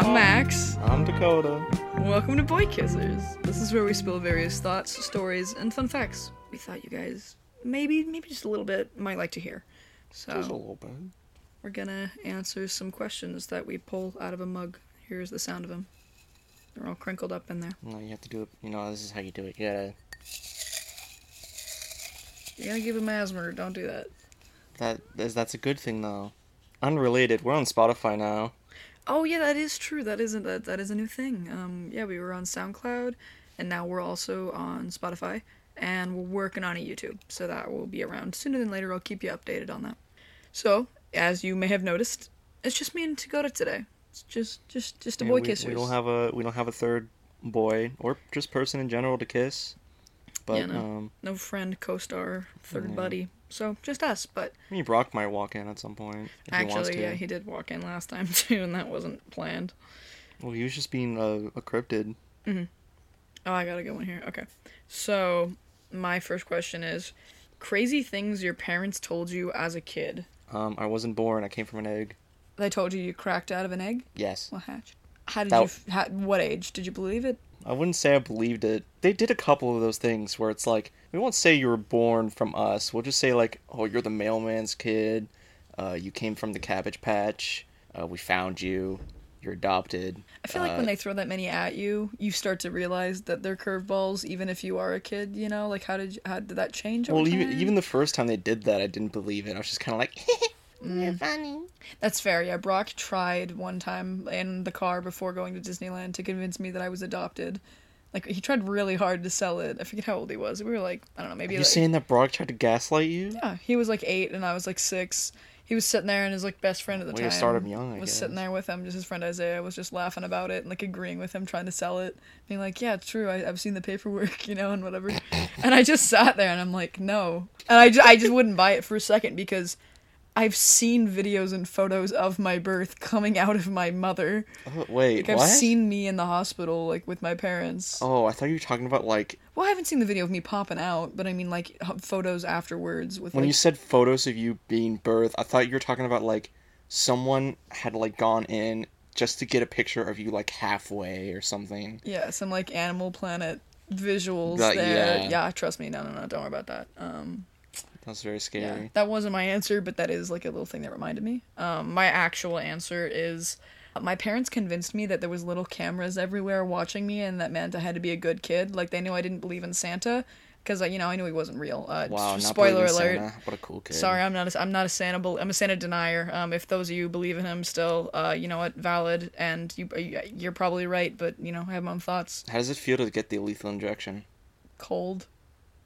I'm Max. I'm Dakota. Welcome to Boy Kissers. This is where we spill various thoughts, stories, and fun facts we thought you guys maybe, maybe just a little bit might like to hear. Just a So little bit. we're gonna answer some questions that we pull out of a mug. Here's the sound of them. They're all crinkled up in there. No, you have to do it. You know, this is how you do it. You gotta. You're gonna give him asthma. Don't do that. That is that's a good thing though. Unrelated. We're on Spotify now. Oh yeah, that is true. That isn't that that is a new thing. Um, yeah, we were on SoundCloud, and now we're also on Spotify, and we're working on a YouTube. So that will be around sooner than later. I'll keep you updated on that. So as you may have noticed, it's just me and Dakota today. It's just just just a Yeah, boy we, kissers. We don't have a we don't have a third boy or just person in general to kiss. But Yeah, no. um, no friend, co-star, third Yeah. buddy. So just us. But I mean, Brock might walk in at some point if he wants actually, to. yeah, he did walk in last time too, and that wasn't planned. Well, he was just being a, a cryptid. Oh, I got a good one here. Okay. So, my first question is crazy things your parents told you as a kid. Um, I wasn't born. I came from an egg. They told you you cracked out of an egg? Yes. Well, hatch. How did That- you, how, what age? Did you believe it? I wouldn't say I believed it. They did a couple of those things where it's like, we won't say you were born from us. We'll just say, like, oh, you're the mailman's kid. Uh, you came from the Cabbage Patch. Uh, we found you. You're adopted. I feel like Uh, when they throw that many at you, you start to realize that they're curveballs, even if you are a kid. You know, like how did you, how did that change? Well, even, even the first time they did that, I didn't believe it. I was just kind of like, you're mm. funny. That's fair. Yeah, Brock tried one time in the car before going to Disneyland to convince me that I was adopted. Like he tried really hard to sell it. I forget how old he was. We were like, I don't know, Are maybe you like, saying that Brock tried to gaslight you? Yeah, he was like eight and I was like six. He was sitting there and his like best friend at the to time start him young, I was sitting there with him. Just his friend Isaiah was just laughing about it and like agreeing with him, trying to sell it, being like, "Yeah, it's true. I, I've seen the paperwork, you know, and whatever." and I just sat there and I'm like, "No," and I just, I just wouldn't buy it for a second because I've seen videos and photos of my birth coming out of my mother. Oh, wait, Like? I've seen me in the hospital, like with my parents. Oh, I thought you were talking about, like, Well, I haven't seen the video of me popping out, but I mean like h- photos afterwards with when like you said photos of you being birthed, I thought you were talking about, like, someone had, like, gone in just to get a picture of you, like, halfway or something. Yeah, some like Animal Planet visuals That- there. yeah. Yeah. trust me. No, no, no. Don't worry about that. Um, That's very yeah, scary. that wasn't my answer, but that is like a little thing that reminded me. Um, my actual answer is my parents convinced me that there was little cameras everywhere watching me, and that meant I had to be a good kid. Like they knew I didn't believe in Santa, because you know I knew he wasn't real. Uh, Wow, not spoiler alert. Santa. What a cool kid. Sorry, I'm not. A, I'm not a Santa. bel- I'm a Santa denier. Um, if those of you believe in him still, uh, you know what, valid, and you you're probably right. But you know, I have my own thoughts. How does it feel to get the lethal injection? cold.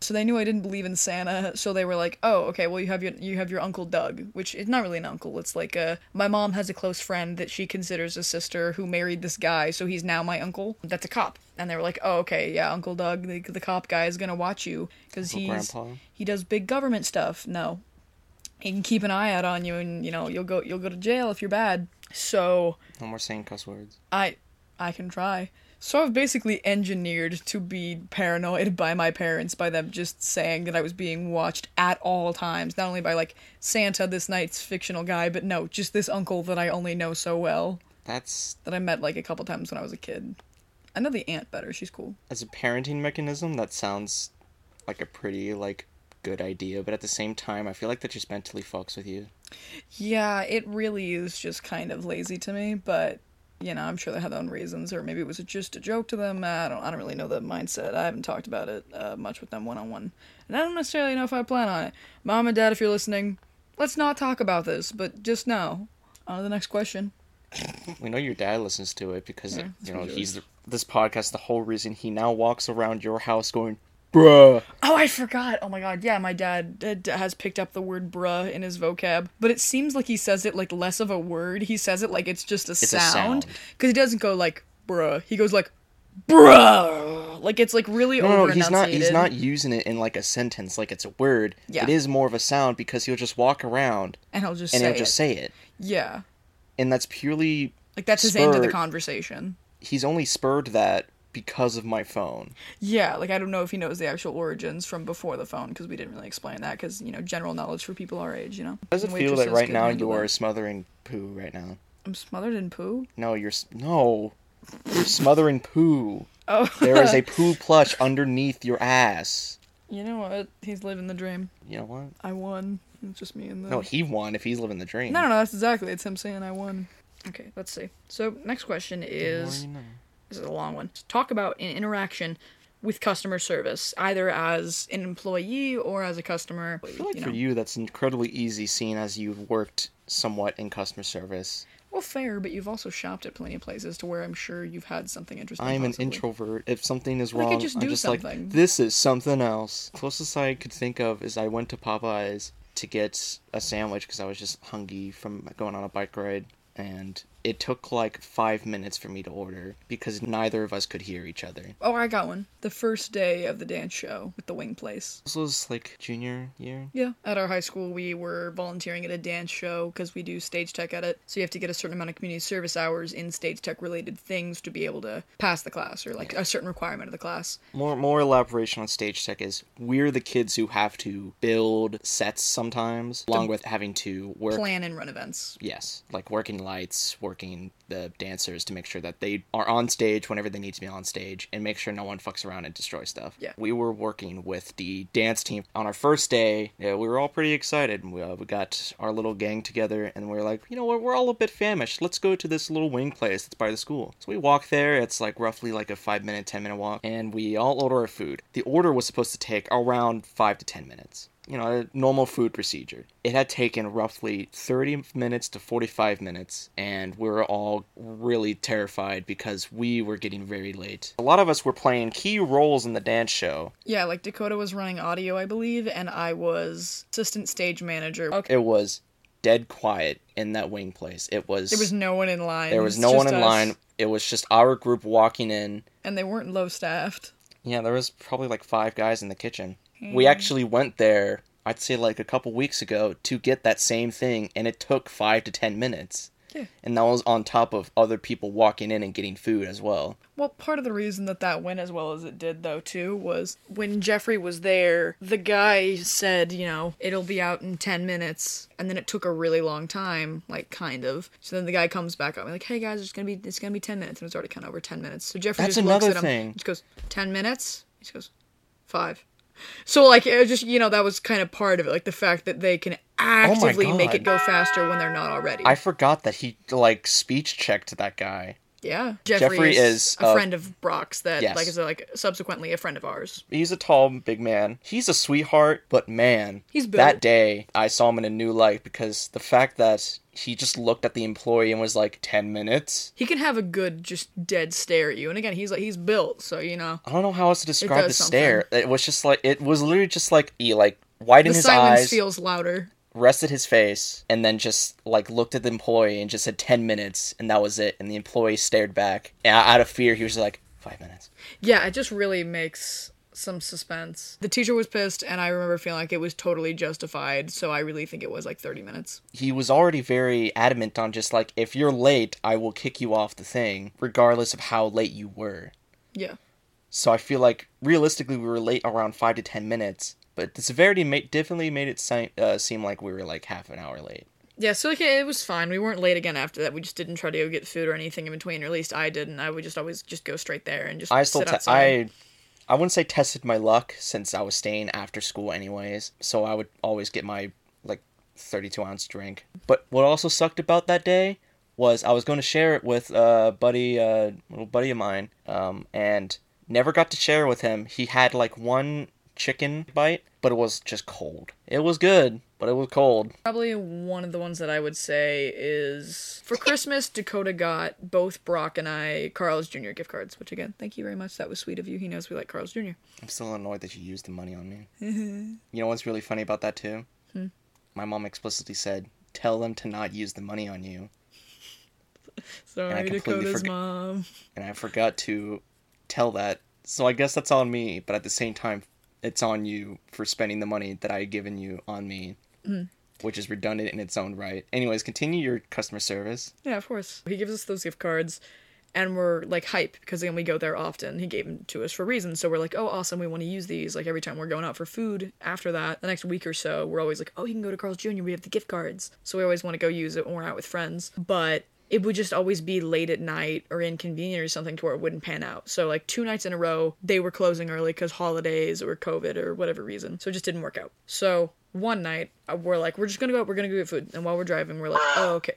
So they knew I didn't believe in Santa, so they were like, "Oh, okay. Well, you have your you have your uncle Doug, which is not really an uncle. It's like a my mom has a close friend that she considers a sister who married this guy, so he's now my uncle. That's a cop." And they were like, "Oh, okay, yeah, Uncle Doug, the, the cop guy is gonna watch you because he's Grandpa? he does big government stuff. No, he can keep an eye out on you, and you know you'll go you'll go to jail if you're bad. So No more saying cuss words. I I can try. So I've basically engineered to be paranoid by my parents by them just saying that I was being watched at all times, not only by like Santa, this night's fictional guy, but no, just this uncle that I only know so well That's that I met like a couple times when I was a kid. I know the aunt better. She's cool. as a parenting mechanism. That sounds like a pretty like good idea, but at the same time, I feel like that just mentally fucks with you. Yeah, it really is just kind of lazy to me, but you know, I'm sure they had their own reasons, or maybe it was just a joke to them. I don't, I don't really know the mindset. I haven't talked about it uh, much with them one on one, and I don't necessarily know if I plan on it. Mom and Dad, if you're listening, let's not talk about this, but just know. On to the next question. We know your dad listens to it because Yeah, you know he's the, this podcast. The whole reason he now walks around your house going, "Bruh." Oh, I forgot. Oh my god, yeah, my dad uh, has picked up the word bruh in his vocab, but it seems like he says it like less of a word. He says it like it's just a a sound. sound. Because he doesn't go like bruh. He goes like bruh. Like it's like really No, over no, he's not. He's not using it in like a sentence, like it's a word. Yeah. It is more of a sound because he'll just walk around And he'll just and say he'll just say it, Yeah. and that's purely Like that's his end of the conversation. he's only spurred that because of my phone. Yeah, like I don't know if he knows the actual origins from before the phone because we didn't really explain that because you know general knowledge for people our age, you know. How does it feel that right now you are that. smothering poo right now? I'm smothered in poo. No, you're no. You're smothering poo. Oh, There is a poo plush underneath your ass. you know what? He's living the dream. You know what? I won. It's just me and the. No, he won if he's living the dream. No, no, no, that's exactly. It's him saying I won. Okay, let's see. So next question is. This is a long one. to Talk about an interaction with customer service, either as an employee or as a customer. I feel like you for know. you, that's incredibly easy, seeing as you've worked somewhat in customer service. Well, fair, but you've also shopped at plenty of places to where I'm sure you've had something interesting. I'm an introvert. If something is wrong, just I'm just something. like, this is something else. Closest I could think of is I went to Popeyes to get a sandwich because I was just hungry from going on a bike ride, and it took like five minutes for me to order because neither of us could hear each other. Oh, I got one. The first day of the dance show with the Wing Place. This was like junior year. Yeah. At our high school, we were volunteering at a dance show because we do stage tech at it. So you have to get a certain amount of community service hours in stage tech related things to be able to pass the class or like a certain requirement of the class. More more elaboration on stage tech is we're the kids who have to build sets sometimes, along with having to work Plan and run events. Yes, like working lights, working the dancers to make sure that they are on stage whenever they need to be on stage and make sure no one fucks around and destroys stuff. Yeah. We were working with the dance team on our first day. Yeah, we were all pretty excited. We, uh, we got our little gang together and we are like, you know what, we're all a bit famished. Let's go to this little wing place that's by the school. So we walk there. It's like roughly like a five minute, 10 minute walk. And we all order our food. The order was supposed to take around five to 10 minutes you know, a normal food procedure. It had taken roughly 30 minutes to 45 minutes, and we were all really terrified because we were getting very late. A lot of us were playing key roles in the dance show. Yeah, like Dakota was running audio, I believe, and I was assistant stage manager. Okay. It was dead quiet in that wing place. It was There was no one in line. there was no one in us, line. It was just our group walking in. And they weren't low staffed. Yeah, there was probably like five guys in the kitchen. We mm. actually went there, I'd say like a couple weeks ago, to get that same thing, and it took five to ten minutes. Yeah. And that was on top of other people walking in and getting food as well. Well, part of the reason that that went as well as it did, though, too, was when Jeffrey was there, the guy said, you know, it'll be out in 10 minutes. And then it took a really long time, like, kind of. So then the guy comes back up, and like, hey guys, it's gonna be it's gonna be 10 minutes. And it's already kind of over 10 minutes. So Jeffrey That's just looks at him. thing. Just goes, 10 minutes? He just goes, five. So, like, it was just, you know, that was kind of part of it. Like, the fact that they can oh actively make it go faster when they're not already. I forgot that he like speech checked that guy. Yeah. Jeffrey, Jeffrey is, is, a uh, friend of Brock's that, yes. like, is, like, subsequently a friend of ours. He's a tall, big man. He's a sweetheart, but man, He's that day I saw him in a new light because the fact that he just looked at the employee and was like, 10 minutes? He can have a good, just dead stare at you. And again, he's like he's built, so you know. I don't know how else to describe the does stare. It was just like, it was literally just like, he like widened The his silence eyes, feels louder. Rested his face, and then just like looked at the employee and just said 10 minutes, and that was it. And the employee stared back. And out of fear, he was like, five minutes. Yeah, it just really makes some suspense. The teacher was pissed, and I remember feeling like it was totally justified. So I really think it was like thirty minutes. he was already very adamant on just like if you're late i will kick you off the thing regardless of how late you were Yeah. so i feel like realistically we were late around five to ten minutes but the severity made, definitely made it si- uh, seem like we were like half an hour late Yeah, so like it was fine. We weren't late again after that. We just didn't try to go get food or anything in between, or at least I didn't. I would just always just go straight there and just i still sit te- outside. i i wouldn't say tested my luck since i was staying after school anyways so i would always get my like 32 ounce drink but what also sucked about that day was i was going to share it with a buddy uh little buddy of mine um and never got to share with him he had like one chicken bite but it was just cold it was good but it was cold Probably one of the ones that I would say is for Christmas, Dakota got both Brock and I Carl's Jr. gift cards, which again, thank you very much. That was sweet of you. He knows we like Carl's Jr. i'm still annoyed that you used the money on me hmm. you know what's really funny about that too my mom explicitly said tell them to not use the money on you Sorry, completely Dakota's forg- mom. and I forgot to tell that. So I guess that's on me, but at the same time, it's on you for spending the money that I had given you on me, mm. which is redundant in its own right. Anyways, continue your customer service. Yeah, of course. He gives us those gift cards, and we're like hype because again we go there often. He gave them to us for reasons, so we're like, oh, awesome, we want to use these. Like every time we're going out for food after that, the next week or so, we're always like, oh, you can go to Carl's Jr. We have the gift cards, so we always want to go use it when we're out with friends. But it would just always be late at night or inconvenient or something to where it wouldn't pan out. So like two nights in a row, they were closing early because holidays or COVID or whatever reason. So it just didn't work out. So one night uh, we're like, we're just gonna go out, we're gonna go get food. And while we're driving, we're like, oh okay.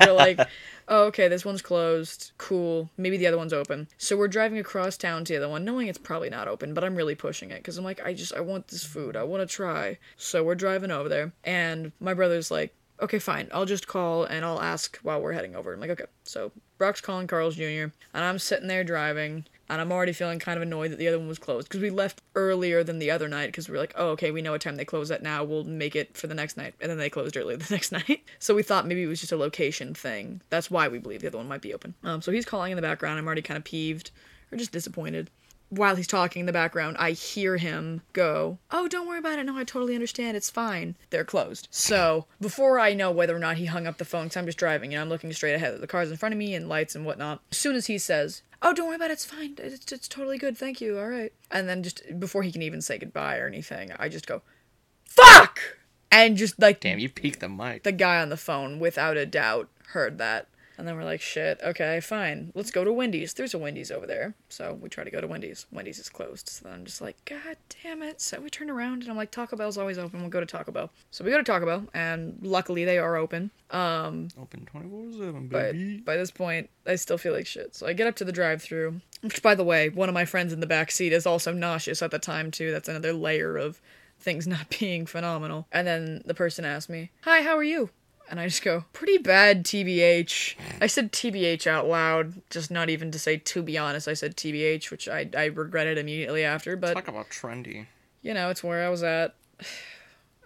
we're like, oh okay, this one's closed. Cool. Maybe the other one's open. So we're driving across town to the other one, knowing it's probably not open, but I'm really pushing it because I'm like, I just I want this food. I want to try. So we're driving over there, and my brother's like, okay, fine. I'll just call and I'll ask while we're heading over. I'm like, okay. So Brock's calling Carl's Jr. and I'm sitting there driving and I'm already feeling kind of annoyed that the other one was closed because we left earlier than the other night because we are like, oh, okay, we know what time they close at now. We'll make it for the next night. And then they closed early the next night. so we thought maybe it was just a location thing. That's why we believe the other one might be open. Um, so he's calling in the background. I'm already kind of peeved or just disappointed while he's talking in the background, I hear him go, Oh, don't worry about it. No, I totally understand. It's fine. They're closed. So before I know whether or not he hung up the phone, because I'm just driving and I'm looking straight ahead. The car's in front of me and lights and whatnot. As soon as he says, Oh, don't worry about it. It's fine. It's, it's totally good. Thank you. All right. And then just before he can even say goodbye or anything, I just go, Fuck! And just like. Damn, you peaked the mic. The guy on the phone, without a doubt, heard that and then we're like, shit, okay, fine. Let's go to Wendy's. There's a Wendy's over there. So we try to go to Wendy's. Wendy's is closed. So then I'm just like, God damn it. So we turn around and I'm like, Taco Bell's always open. We'll go to Taco Bell. So we go to Taco Bell and luckily they are open. Um Open 24/7, baby. But by this point, I still feel like shit. So I get up to the drive-through, which by the way, one of my friends in the back seat is also nauseous at the time too. That's another layer of things not being phenomenal. And then the person asked me, "Hi, how are you?" And I just go, pretty bad TBH. I said TBH out loud, just not even to say to be honest, I said TBH, which I, I regretted immediately after, but. Talk about trendy. You know, it's where I was at.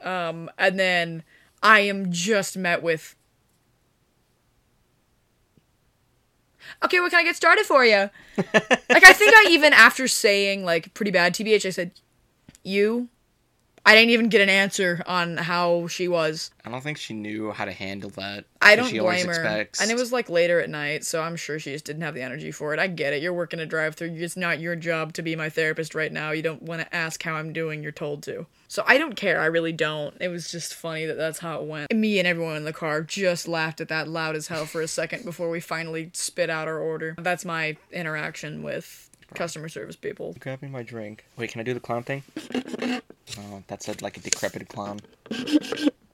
Um, and then I am just met with. Okay, what can I get started for you? like, I think I even, after saying, like, pretty bad TBH, I said, you I didn't even get an answer on how she was. I don't think she knew how to handle that. I don't blame her. Expects... And it was like later at night, so I'm sure she just didn't have the energy for it. I get it. You're working a drive through. It's not your job to be my therapist right now. You don't want to ask how I'm doing. You're told to. So I don't care. I really don't. It was just funny that that's how it went. Me and everyone in the car just laughed at that loud as hell for a second before we finally spit out our order. That's my interaction with customer service people. Grabbing my drink. Wait, can I do the clown thing? Oh, that's a, like a decrepit clown.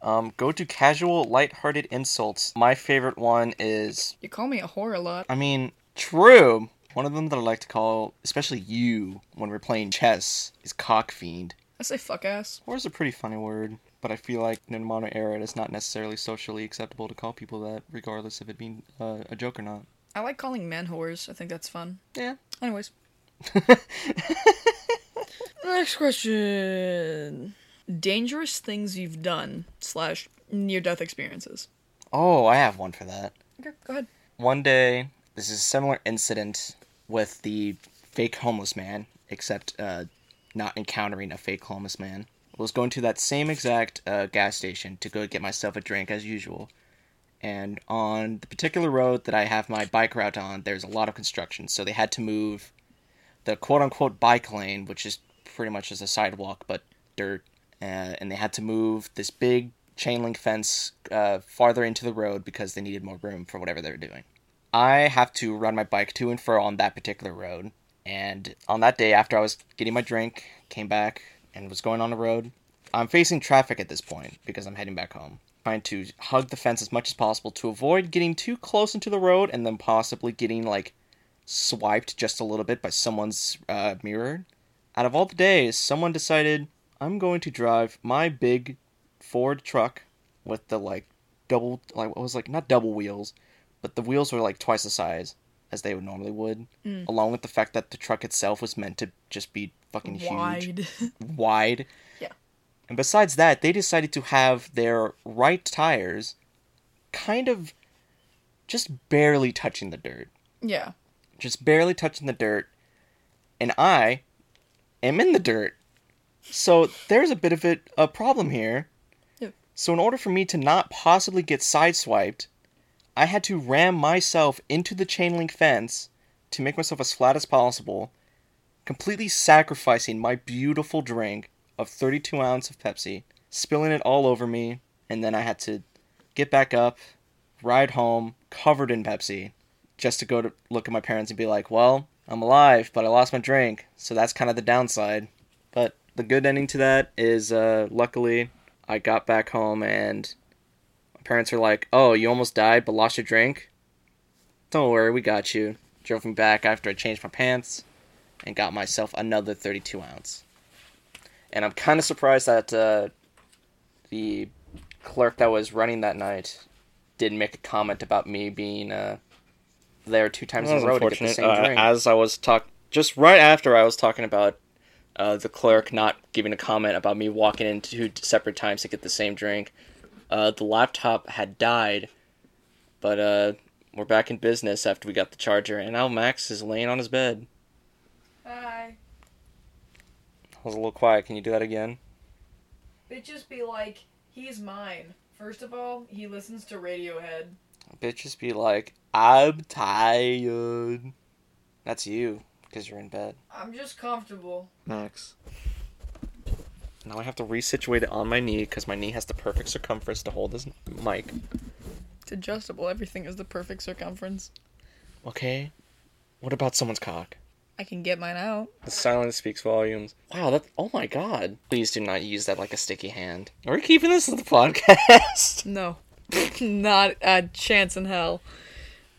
Um, go to casual, light-hearted insults. My favorite one is. You call me a whore a lot. I mean, true. One of them that I like to call, especially you, when we're playing chess, is cock fiend. I say fuck ass. Or is a pretty funny word, but I feel like in the modern era, it is not necessarily socially acceptable to call people that, regardless of it being uh, a joke or not. I like calling men whores. I think that's fun. Yeah. Anyways. Next question. Dangerous things you've done slash near death experiences. Oh, I have one for that. Okay, go ahead. One day, this is a similar incident with the fake homeless man, except uh, not encountering a fake homeless man. I was going to that same exact uh, gas station to go get myself a drink as usual. And on the particular road that I have my bike route on, there's a lot of construction, so they had to move the quote unquote bike lane, which is pretty much just a sidewalk but dirt, uh, and they had to move this big chain link fence uh, farther into the road because they needed more room for whatever they were doing. I have to run my bike to and fro on that particular road, and on that day, after I was getting my drink, came back and was going on the road, I'm facing traffic at this point because I'm heading back home. Trying to hug the fence as much as possible to avoid getting too close into the road and then possibly getting like swiped just a little bit by someone's uh, mirror. Out of all the days, someone decided I'm going to drive my big Ford truck with the like double like what was like not double wheels, but the wheels were like twice the size as they would normally would, mm. along with the fact that the truck itself was meant to just be fucking wide. huge, wide. Yeah. And besides that, they decided to have their right tires kind of just barely touching the dirt. Yeah just barely touching the dirt, and I am in the dirt. So there's a bit of it a problem here. So in order for me to not possibly get sideswiped, I had to ram myself into the chain link fence to make myself as flat as possible, completely sacrificing my beautiful drink of 32 ounce of Pepsi, spilling it all over me, and then I had to get back up, ride home covered in Pepsi just to go to look at my parents and be like, well, I'm alive, but I lost my drink. So that's kind of the downside. But the good ending to that is uh, luckily I got back home and my parents are like, oh, you almost died but lost your drink? Don't worry, we got you. Drove me back after I changed my pants and got myself another 32 ounce. And I'm kind of surprised that uh, the clerk that was running that night didn't make a comment about me being uh, there two times in a row to get the same Uh, drink. as I was talk, just right after I was talking about uh, the clerk not giving a comment about me walking in two separate times to get the same drink, uh, the laptop had died, but uh, we're back in business after we got the charger, and now Max is laying on his bed. Hi. I was a little quiet. Can you do that again? It'd just be like, he's mine. First of all, he listens to Radiohead. Bitches be like, I'm tired. That's you, because you're in bed. I'm just comfortable. Max. Now I have to resituate it on my knee because my knee has the perfect circumference to hold this mic. It's adjustable. Everything is the perfect circumference. Okay. What about someone's cock? I can get mine out. The silence speaks volumes. Wow, that. Oh my god. Please do not use that like a sticky hand. Are we keeping this as the podcast? No. Not a chance in hell.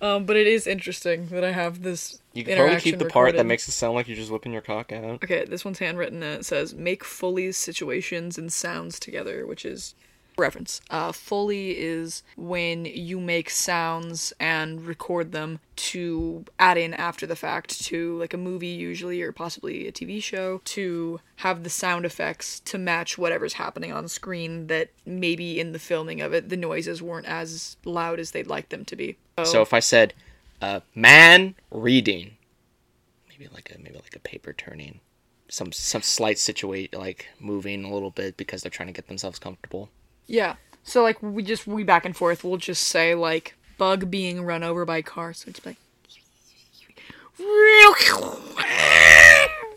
Um, but it is interesting that I have this. You can probably keep the part that makes it sound like you're just whipping your cock out. Okay, this one's handwritten and it says make Foley's situations and sounds together, which is reference. Uh, Foley is when you make sounds and record them to add in after the fact to like a movie usually or possibly a TV show to have the sound effects to match whatever's happening on screen that maybe in the filming of it the noises weren't as loud as they'd like them to be. So if I said, uh, "Man reading," maybe like a maybe like a paper turning, some some slight situate like moving a little bit because they're trying to get themselves comfortable. Yeah. So like we just we back and forth. We'll just say like bug being run over by car. So it's like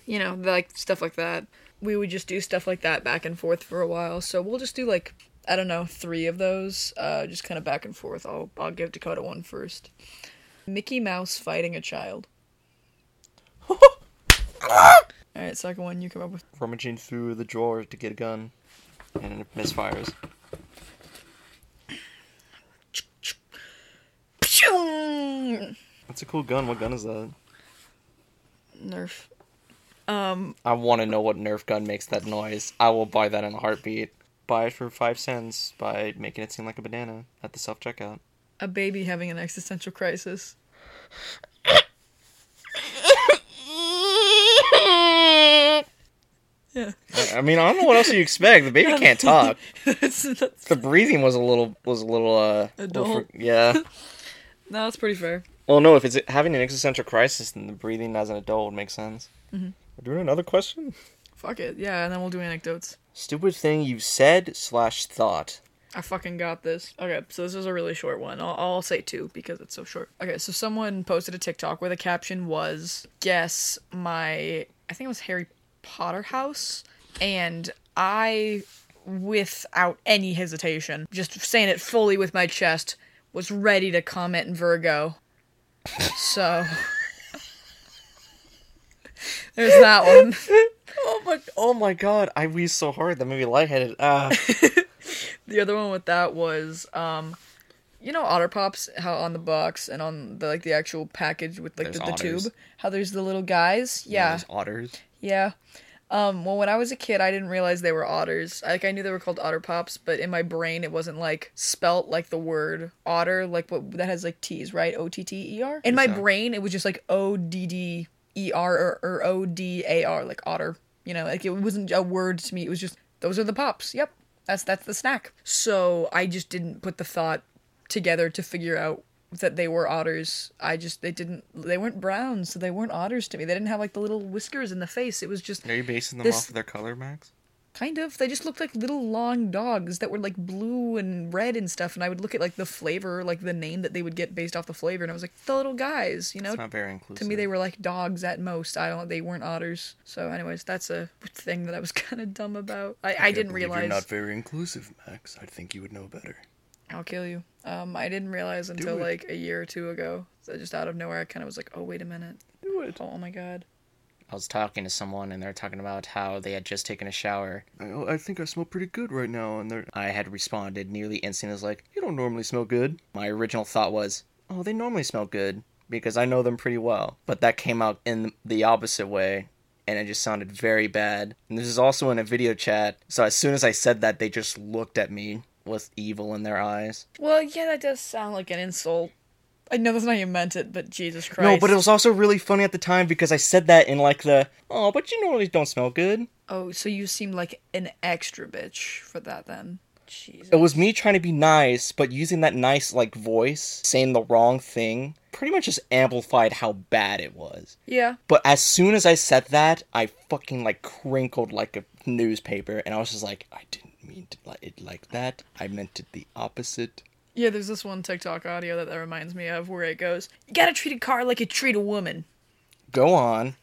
you know like stuff like that. We would just do stuff like that back and forth for a while. So we'll just do like I don't know three of those, uh, just kind of back and forth. I'll I'll give Dakota one first. Mickey Mouse fighting a child. All right, second one you come up with. Rummaging through the drawer to get a gun, and it misfires. That's a cool gun. What gun is that? Nerf. Um, I want to know what Nerf gun makes that noise. I will buy that in a heartbeat. Buy it for five cents by making it seem like a banana at the self checkout. A baby having an existential crisis. Yeah. I mean, I don't know what else you expect. The baby can't talk. that's, that's, The breathing was a little was a little uh little Adult. fr- yeah. No, that's pretty fair. Well, no, if it's having an existential crisis, then the breathing as an adult would make sense. Mm-hmm. We're doing another question. Fuck it. Yeah, and then we'll do anecdotes. Stupid thing you said slash thought. I fucking got this. Okay, so this is a really short one. I'll, I'll say two because it's so short. Okay, so someone posted a TikTok where the caption was guess my I think it was Harry Potter house and I without any hesitation, just saying it fully with my chest, was ready to comment in Virgo. So there's that one. Oh my! Oh my God! I wheezed so hard that made me lightheaded. Ah. The other one with that was, um, you know, Otter Pops, how on the box and on the like the actual package with like the, the tube, how there's the little guys. Yeah, Those otters. yeah. Um, well, when I was a kid, I didn't realize they were otters. Like I knew they were called Otter Pops, but in my brain, it wasn't like spelt like the word otter, like what that has like T's, right? O T T E R. In my brain, it was just like O D D E R or, or O D A R, like otter. You know, like it wasn't a word to me. It was just those are the pops. Yep, that's that's the snack. So I just didn't put the thought together to figure out that they were otters. I just they didn't they weren't brown, so they weren't otters to me. They didn't have like the little whiskers in the face. It was just Are you basing them This- off of their color, Max? kind of they just looked like little long dogs that were like blue and red and stuff and I would look at like the flavor, like the name that they would get based off the flavor and I was like the little guys, you know? It's not very inclusive. to me they were like dogs at most. I don't they weren't otters. So anyways, that's a thing that I was kind of dumb about. I, I didn't realize You're not very inclusive, Max. I think you would know better. I'll kill you. Um, I didn't realize until like a year or two ago. So just out of nowhere, I kind of was like, oh wait a minute. Do it. Oh my god. I was talking to someone and they're talking about how they had just taken a shower. I, I think I smell pretty good right now, and they're. I had responded nearly instantly as like, You don't normally smell good. my original thought was, oh, they normally smell good because I know them pretty well. But that came out in the opposite way and it just sounded very bad. And this is also in a video chat. So as soon as I said that, they just looked at me with evil in their eyes. Well, yeah, that does sound like an insult. I know that's not how you meant it, but Jesus Christ. No, but it was also really funny at the time because I said that in like the, oh, but you normally don't smell good. Oh, so you seem like an extra bitch for that then. Jesus. It was me trying to be nice, but using that nice like voice, saying the wrong thing, pretty much just amplified how bad it was. Yeah. But as soon as I said that, I fucking like crinkled like a newspaper, and I was just like, I didn't mean to like it like that. I meant it the opposite. Yeah, there's this one TikTok audio that that reminds me of where it goes, You gotta treat a car like you treat a woman. Go on.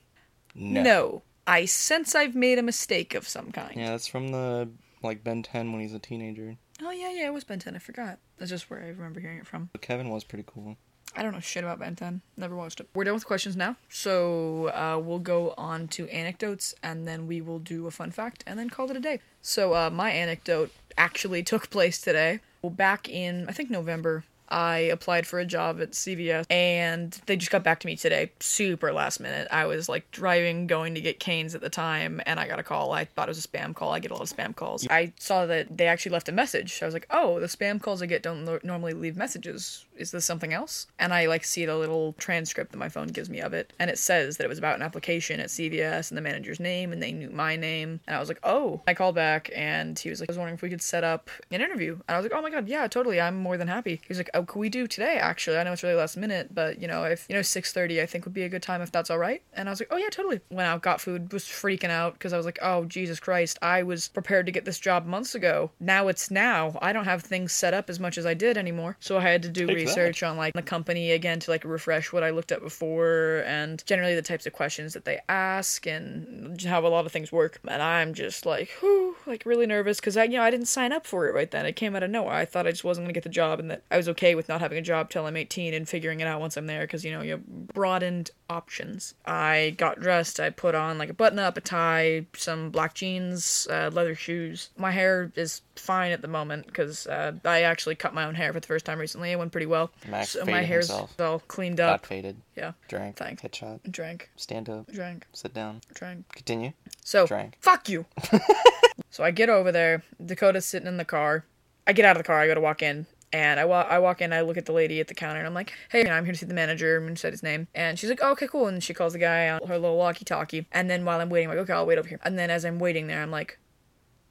No. No. I sense I've made a mistake of some kind. Yeah, that's from the like Ben 10 when he's a teenager. Oh, yeah, yeah, it was Ben 10. I forgot. That's just where I remember hearing it from. But Kevin was pretty cool. I don't know shit about Ben 10. Never watched it. We're done with questions now. So uh, we'll go on to anecdotes and then we will do a fun fact and then call it a day. So uh, my anecdote actually took place today. Well, back in, I think, November. I applied for a job at CVS and they just got back to me today, super last minute. I was like driving, going to get Cane's at the time, and I got a call. I thought it was a spam call. I get a lot of spam calls. I saw that they actually left a message. I was like, oh, the spam calls I get don't lo- normally leave messages. Is this something else? And I like see the little transcript that my phone gives me of it, and it says that it was about an application at CVS and the manager's name, and they knew my name. And I was like, oh. I called back, and he was like, I was wondering if we could set up an interview. And I was like, oh my god, yeah, totally. I'm more than happy. He was like, oh, could we do today? Actually, I know it's really last minute, but you know, if you know, 6:30, I think would be a good time if that's all right. And I was like, oh yeah, totally. Went out, got food, was freaking out because I was like, oh Jesus Christ, I was prepared to get this job months ago. Now it's now. I don't have things set up as much as I did anymore, so I had to do research on like the company again to like refresh what I looked at before and generally the types of questions that they ask and how a lot of things work. And I'm just like, whew, like really nervous because I, you know, I didn't sign up for it right then. It came out of nowhere. I thought I just wasn't gonna get the job and that I was okay with not having a job till I'm 18 and figuring it out once I'm there because you know you have broadened options. I got dressed. I put on like a button up, a tie, some black jeans, uh, leather shoes. My hair is fine at the moment because uh, I actually cut my own hair for the first time recently. It went pretty well. Max so my hair's himself. all cleaned Got up. faded. Yeah, Drank. Thanks. Headshot. drank, Stand up. drank, Sit down. drank. Continue. So Drank. fuck you. so I get over there. Dakota's sitting in the car. I get out of the car. I go to walk in. And I, wa- I walk in, I look at the lady at the counter, and I'm like, hey, I'm here to see the manager, and said his name. And she's like, oh, okay, cool. And she calls the guy on her little walkie talkie. And then while I'm waiting, I'm like, okay, I'll wait over here. And then as I'm waiting there, I'm like,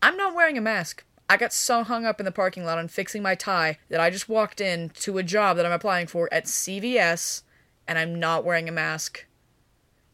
I'm not wearing a mask. I got so hung up in the parking lot on fixing my tie that I just walked in to a job that I'm applying for at CVS, and I'm not wearing a mask.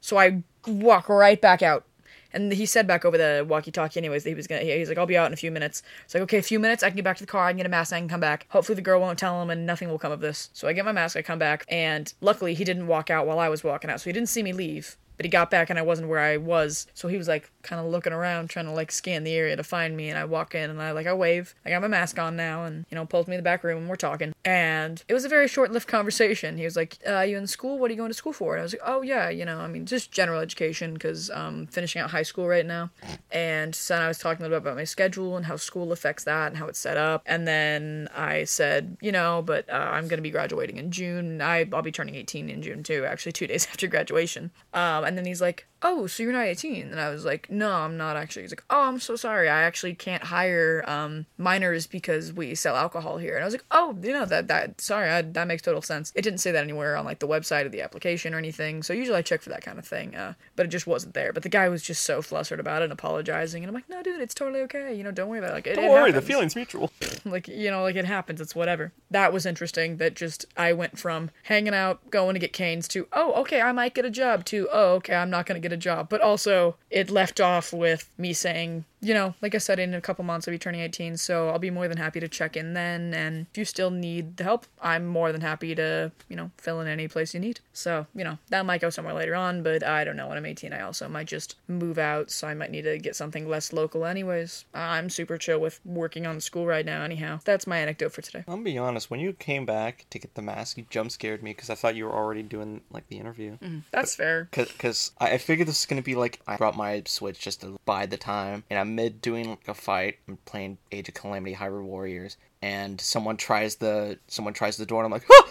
So I walk right back out. And he said back over the walkie-talkie, anyways, that he was gonna. He's like, "I'll be out in a few minutes." It's like, "Okay, a few minutes. I can get back to the car. I can get a mask. I can come back. Hopefully, the girl won't tell him, and nothing will come of this." So I get my mask. I come back, and luckily, he didn't walk out while I was walking out, so he didn't see me leave. But he got back, and I wasn't where I was, so he was like kind of looking around, trying to like scan the area to find me. And I walk in, and I like I wave. I got my mask on now, and you know, pulls me in the back room, and we're talking. And it was a very short-lived conversation. He was like, uh, "You in school? What are you going to school for?" And I was like, "Oh yeah, you know, I mean, just general education, because um, finishing out high school right now." And so I was talking a little bit about my schedule and how school affects that and how it's set up. And then I said, you know, but uh, I'm going to be graduating in June. I, I'll be turning 18 in June too, actually, two days after graduation. Um, and then he's like, oh, so you're not 18? And I was like, no, I'm not actually. He's like, oh, I'm so sorry. I actually can't hire um, minors because we sell alcohol here. And I was like, oh, you know, that, that, sorry, I, that makes total sense. It didn't say that anywhere on like the website of the application or anything. So usually I check for that kind of thing. Uh, but it just wasn't there. But the guy was just so flustered about it and apologizing. And I'm like, no, dude, it's totally okay. You know, don't worry about it. Like, it, Don't it worry, the feeling's mutual. like you know like it happens it's whatever that was interesting that just i went from hanging out going to get Cane's to oh okay i might get a job to oh okay i'm not going to get a job. But also it left off with me saying you know, like I said, in a couple months I'll be turning 18, so I'll be more than happy to check in then. And if you still need the help, I'm more than happy to, you know, fill in any place you need. So, you know, that might go somewhere later on, but I don't know. When I'm 18, I also might just move out, so I might need to get something less local, anyways. I'm super chill with working on school right now, anyhow. That's my anecdote for today. I'll be honest. When you came back to get the mask, you jump scared me because I thought you were already doing like the interview. Mm-hmm. That's fair. Because I I figured this is gonna be like I brought my Switch just to bide the time, and I'm mid doing like a fight. I'm playing Age of Calamity Hyrule Warriors, and someone tries the someone tries the door, and I'm like, huh!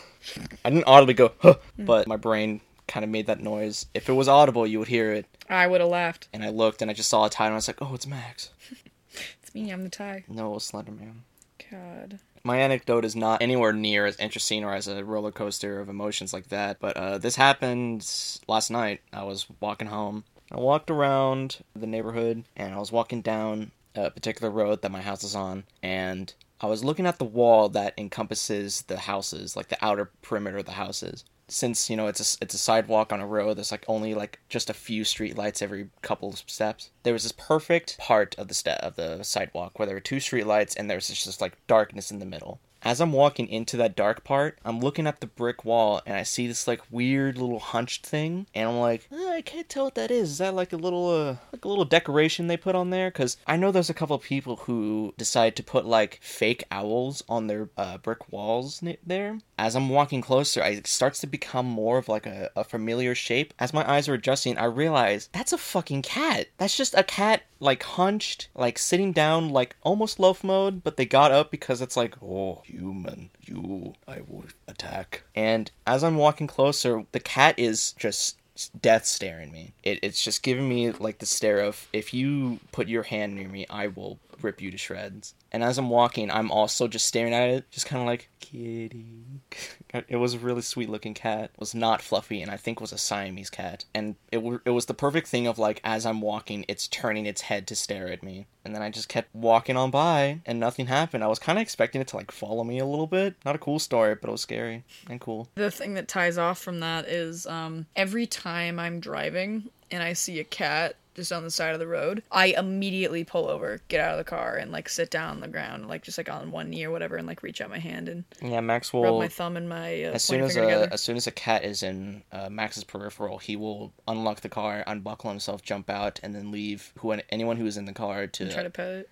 I didn't audibly go, huh, but my brain kind of made that noise. If it was audible, you would hear it. I would have laughed. And I looked, and I just saw a title, and I was like, oh, it's Max. It's me, I'm the tie. No, Slenderman. God. My anecdote is not anywhere near as interesting or as a roller coaster of emotions like that, but uh, this happened last night. I was walking home. I walked around the neighborhood and I was walking down a particular road that my house is on, and I was looking at the wall that encompasses the houses, like the outer perimeter of the houses. Since you know it's a it's a sidewalk on a road, there's like only like just a few street lights every couple of steps. There was this perfect part of the step of the sidewalk where there were two street lights and there was just like darkness in the middle. As I'm walking into that dark part, I'm looking at the brick wall and I see this like weird little hunched thing, and I'm like, "Uh, I can't tell what that is. Is that like a little uh like a little decoration they put on there? Because I know there's a couple people who decide to put like fake owls on their uh, brick walls there. As I'm walking closer, I, it starts to become more of like a, a familiar shape. As my eyes are adjusting, I realize that's a fucking cat. That's just a cat like hunched, like sitting down, like almost loaf mode, but they got up because it's like, oh, human, you, I will attack. And as I'm walking closer, the cat is just death staring me. It, it's just giving me like the stare of, if you put your hand near me, I will rip you to shreds. And as I'm walking, I'm also just staring at it, just kind of like, kitty. It was a really sweet looking cat. It was not fluffy, and I think was a Siamese cat. And it, w- it was the perfect thing of like, as I'm walking, it's turning its head to stare at me. And then I just kept walking on by, and nothing happened. I was kind of expecting it to like follow me a little bit. Not a cool story, but it was scary and cool. The thing that ties off from that is um, every time I'm driving and I see a cat just on the side of the road, I immediately pull over, get out of the car, and like sit down on the ground, like just like on one knee or whatever, and like reach out my hand and Yeah, Max rub will. my thumb and my uh, As soon as a together. as soon as a cat is in uh, Max's peripheral, he will unlock the car, unbuckle himself, jump out, and then leave who anyone who is in the car to. and try to pet it.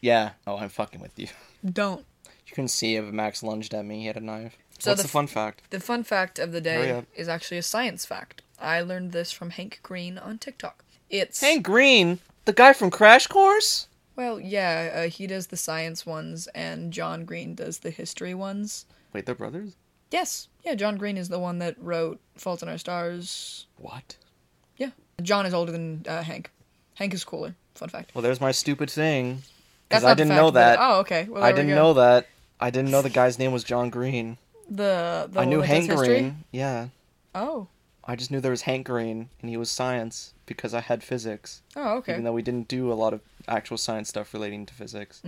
Yeah. Oh, I'm fucking with you. Don't. You can see if Max lunged at me. He had a knife. So What's the the, fun fact? The fun fact of the day is actually a science fact. I learned this from Hank Green on TikTok. It's Hank Green, the guy from Crash Course. well, yeah, uh, he does the science ones, and John Green does the history ones. Wait, they're brothers. Yes, yeah, John Green is the one that wrote *Fault in Our Stars*. What? Yeah, John is older than uh, Hank. Hank is cooler. Fun fact. Well, there's my stupid thing. Because I didn't fact, know but- that. Oh, okay. Well, I didn't know that. I didn't know the guy's name was John Green. The, the I knew that does Hank history? Green. Yeah. Oh, I just knew there was Hank Green, and he was science because I had physics. oh, okay. Even though we didn't do a lot of actual science stuff relating to physics.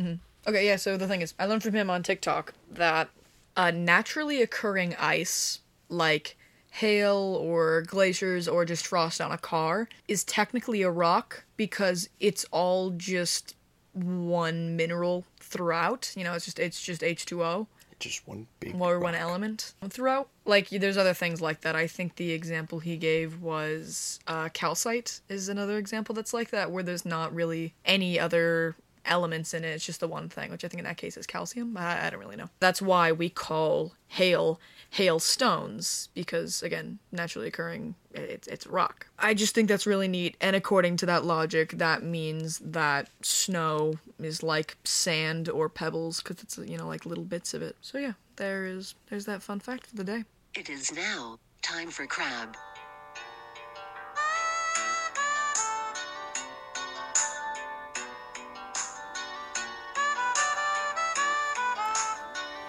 Okay, yeah, so the thing is, I learned from him on TikTok that uh, naturally occurring ice, like hail or glaciers or just frost on a car, is technically a rock because it's all just one mineral throughout. You know, it's just it's just H2O Just one big. or one element throughout. Like there's other things like that. I think the example he gave was uh, calcite is another example that's like that, where there's not really any other elements in it. It's just the one thing, which I think in that case is calcium. I, I don't really know. That's why we call hail hailstones because again, naturally occurring, it's it's rock. I just think that's really neat. And according to that logic, that means that snow is like sand or pebbles because it's you know like little bits of it. So yeah, there is there's that fun fact for the day. It is now time for crab.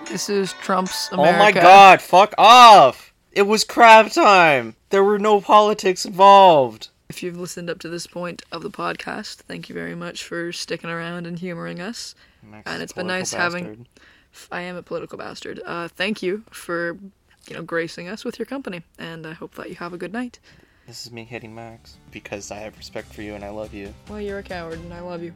This is Trump's America. Oh my god, fuck off! It was crab time! There were no politics involved! If you've listened up to this point of the podcast, thank you very much for sticking around and humoring us. Max And it's been nice having- I am a political bastard. Uh, thank you for, you know, gracing us with your company, and I hope that you have a good night. This is me hitting Max because I have respect for you and I love you. Well, you're a coward, and I love you.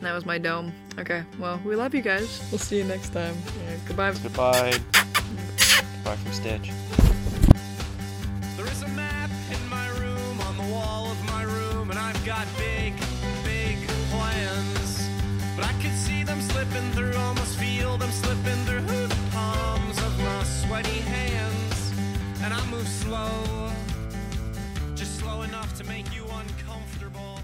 That was my dome. Okay, well, we love you guys. We'll see you next time. Yeah, goodbye. Goodbye. Goodbye from Stitch. There is a map in my room on the wall of my room, and I've got big, big plans. But I could see them slipping through, almost feel them slipping through the palms of my sweaty hands. And I move slow, just slow enough to make you uncomfortable.